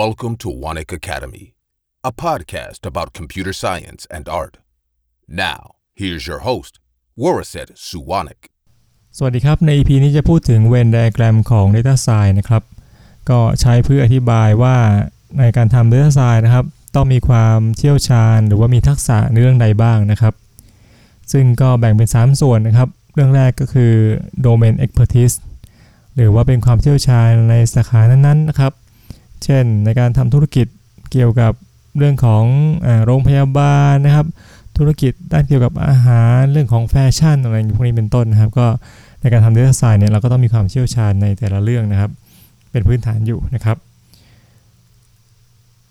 Welcome to Wanik Academy, a podcast about computer science and art. Now, here's your host, Waraset Suwanik. สวัสดีครับ ใน EP นี้จะพูดถึงเวนไดอะแกรมของ Data Science นะครับ ก็ใช้เพื่ออธิบายว่าในการทำ Data Science นะครับ ต้องมีความเชี่ยวชาญ หรือว่ามีทักษะในเรื่องใดบ้างนะครับ ซึ่งก็แบ่งเป็น 3 ส่วนนะครับ เรื่องแรกก็คือ Domain Expertise หรือว่าเป็นความเชี่ยวชาญในสาขานั้นๆนะครับ เช่น ในการทำธุรกิจเกี่ยวกับเรื่องของอโรงพยาบาลนะครับ ธุรกิจด้านเกี่ยวกับอาหารเรื่องของแฟชั่นอะไรอย่างพวกนี้เป็นต้นนะครับ ก็ในการทำ Data Science เนี่ยเราก็ต้องมีความเชี่ยวชาญในแต่ละเรื่องนะครับ เป็นพื้นฐานอยู่นะครับ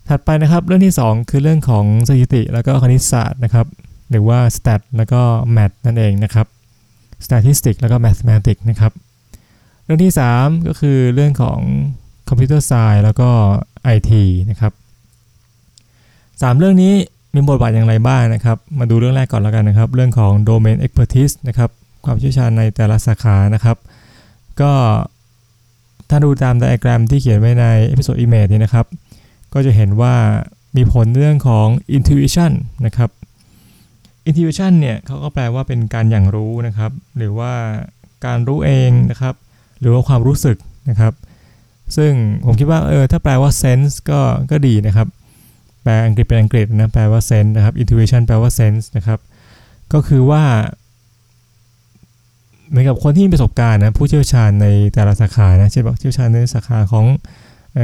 ถัดไปนะครับเรื่องที่ 2 คือเรื่องของสถิติ แล้วก็คณิตศาสตร์นะครับ หรือว่า stat แล้วก็ math นั่นเองนะครับ statistics แล้วก็ mathematics นะครับ เรื่องที่ 3 ก็คือเรื่องของ computer science แล้วก็ IT นะครับสามเรื่องนี้มีบทบาทอย่างไรบ้างนะครับ มาดูเรื่องแรกก่อนแล้วกันนะครับ เรื่องของ domain expertise นะครับ ความเชี่ยวชาญในแต่ละสาขานะครับ ก็ถ้าดูตามไดอะแกรมที่เขียนไว้ในเอพิโซด image นี้นะครับ ก็จะเห็นว่ามีผลเรื่องของ intuition นะครับ intuition เนี่ยเขาก็แปลว่าเป็นการอย่างรู้นะครับ หรือว่าการรู้เองนะครับ หรือว่าความรู้สึกนะครับ ซึ่งผมคิดว่าเออถ้าแปลว่า sense ก็ก็ดีนะครับ แปลอังกฤษเป็นอังกฤษนะแปลว่า sense นะครับ intuition แปลว่า sense นะครับ ก็คือว่าเหมือนกับคนที่มีประสบการณ์นะผู้เชี่ยวชาญในแต่ละสาขานะเช่นบอกเชี่ยวชาญในสาขาของ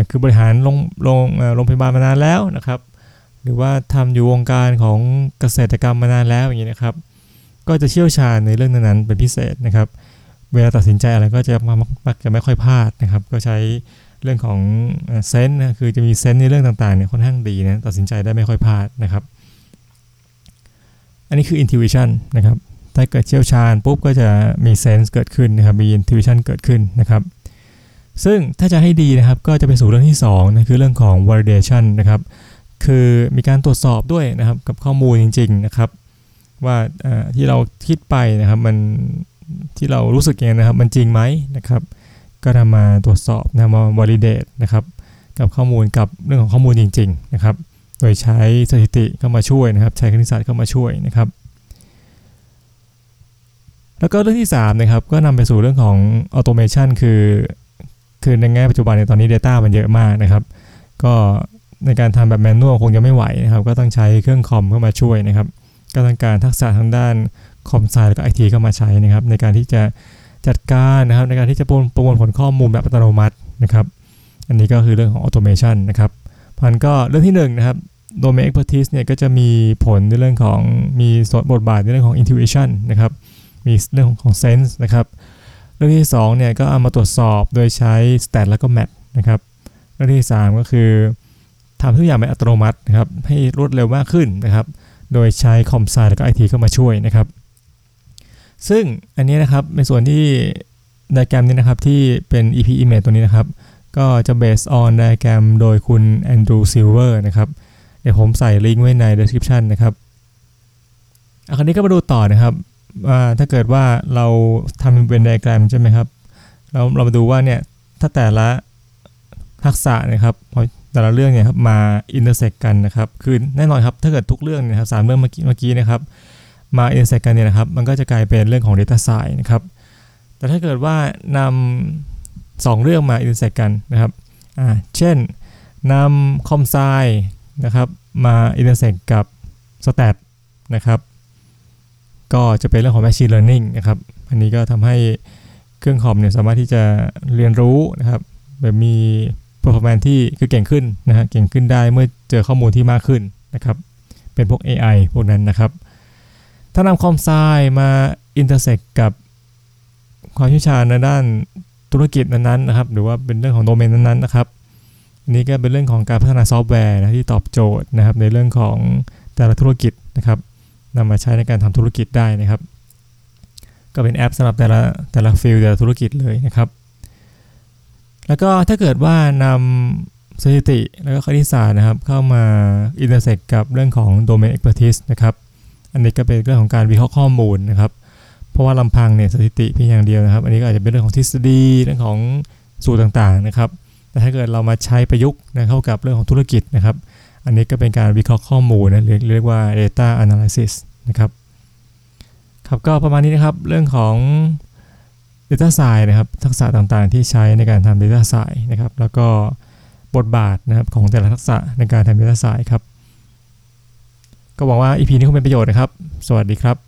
คือบริหารโรงโรงโรงพยาบาลมานานแล้วนะครับ หรือว่าทำอยู่วงการของเกษตรกรรมมานานแล้วอย่างนี้นะครับ ก็จะเชี่ยวชาญในเรื่องนั้นๆเป็นพิเศษนะครับ เวลาตัดสินใจอะไรก็จะมักมักจะไม่ค่อยพลาดนะครับ ก็ใช้เรื่องของเซนส์นะคือจะมีเซนส์ในเรื่องต่างๆเนี่ยค่อนข้างดีนะตัดสินใจได้ไม่ค่อยพลาดนะครับ อันนี้คือ intuition นะครับถ้าเกิดเชี่ยวชาญปุ๊บก็จะมีเซนส์เกิดขึ้นนะครับมี intuition เกิดขึ้นนะครับ ซึ่งถ้าจะให้ดีนะครับก็จะไปสู่เรื่องที่2นะคือเรื่องของ validation นะครับคือมีการตรวจสอบด้วยนะครับกับข้อมูลจริง ๆนะครับ ว่าที่เราคิดไปนะครับมัน ที่เรารู้สึกเองนะครับ มันจริงไหมนะครับ ก็นำมาตรวจสอบนะมา validate นะครับ กับข้อมูลกับเรื่องของข้อมูลจริง ๆ นะครับ โดยใช้สถิติเข้ามาช่วยนะครับ ใช้คณิตศาสตร์เข้ามาช่วยนะครับ แล้วก็เรื่องที่3นะครับ ก็นำไปสู่เรื่องของ automation คือ คือในแง่ปัจจุบันในตอนนี้ Data มันเยอะมากนะครับ ก็ในการทำแบบแมนนวลคงจะไม่ไหวนะครับ ก็ต้องใช้เครื่องคอมเข้ามาช่วยนะครับ ก็ต้องการทักษะทางด้านคอมไซน์แล้วก็ไอทีเข้ามาใช้นะครับ ในการที่จะจัดการนะครับ ในการที่จะประมวลผลข้อมูลแบบอัตโนมัตินะครับ อันนี้ก็คือเรื่องของ automation นะครับพันก็เรื่องที่1นงนะครับ domain expertise เนี่ยก็จะมีผลในเรื่องของมีส่วนบทบาทในเรื่องของ intuition นะครับ มีเรื่องของ sense นะครับ เรื่องที่2เนี่ยก็เอามาตรวจสอบโดยใช้ stat แล้วก็ math นะครับ เรื่องที่ 3 ก็คือทำทุกอย่างเป็นอัตโนมัตินะครับให้รวดเร็วมากขึ้นนะครับ โดยใช้ com sci แล้วก็ไอทีเข้ามาช่วยนะครับ ซึ่งอันนี้นะครับในส่วนที่ไดแกรมนี้นะครับที่เป็น EP image ตัวนี้นะครับ ก็จะ based on diagram โดยคุณ Andrew Silver นะครับ เดี๋ยวผมใส่ลิงก์ไว้ใน description นะครับอันนี้ก็มาดูต่อนะครับว่าถ้าเกิดว่าเราทำเป็นไดแกรมใช่ไหมครับเราเรามาดูว่าเนี่ยถ้าแต่ละทักษะนะครับ แต่ละเรื่องเนี่ยครับมา intersect กันนะครับคือแน่นอนครับถ้าเกิดทุกเรื่องเนี่ยครับสามเรื่องเมื่อกี้เมื่อกี้นะครับมา intersect กันเนี่ยนะครับมันก็จะกลายเป็นเรื่องของ Data Science นะครับแต่ถ้าเกิดว่านำสองเรื่องมา intersect กันนะครับอ่าเช่นนำ com sci นะครับมา intersect กับ Stat นะครับก็จะเป็นเรื่องของ Machine Learning นะครับอันนี้ก็ทำให้เครื่องคอมเนี่ยสามารถที่จะเรียนรู้นะครับแบบมี performance ที่คือเก่งขึ้นนะฮะเก่งขึ้นได้เมื่อเจอข้อมูลที่มากขึ้นนะครับ เป็นพวก AI พวกนั้นนะครับ ถ้านำ com sci มา intersect กับความเชี่ยวชาญในด้านธุรกิจนั้นๆนะครับ หรือว่าเป็นเรื่องของโดเมนนั้นๆนะครับอันนี้ก็เป็นเรื่องของการพัฒนาซอฟต์แวร์นะที่ตอบโจทย์นะครับ ในเรื่องของแต่ละธุรกิจนะครับนำมาใช้ในการทำธุรกิจได้นะครับ ก็เป็นแอปสำหรับแต่ละแต่ละ field แต่ละธุรกิจเลยนะครับ แล้วก็ถ้าเกิดว่านำสถิติแล้วก็คณิตศาสตร์นะครับ เข้ามา intersect กับเรื่องของ domain expertise นะครับ อันนี้ก็เป็นเรื่องของการวิเคราะห์ข้อมูลนะครับ เพราะว่าลำพังเนี่ยสถิติเพียงอย่างเดียวนะครับ อันนี้ก็อาจจะเป็นเรื่องของทฤษฎีเรื่องของสูตรต่างๆนะครับ แต่ถ้าเกิดเรามาใช้ประยุกต์นะเข้ากับเรื่องของธุรกิจนะครับ อันนี้ก็เป็นการวิเคราะห์ข้อมูลนะเรียกเรียกว่า data analysis นะครับครับก็ประมาณนี้นะครับเรื่องของ Data Science นะครับทักษะต่างๆ ที่ใช้ในการทำ Data Science นะครับแล้วก็บทบาทนะครับของแต่ละทักษะในการทำ Data Science ครับ ก็หวังว่า EP นี้คงเป็นประโยชน์นะครับ สวัสดีครับ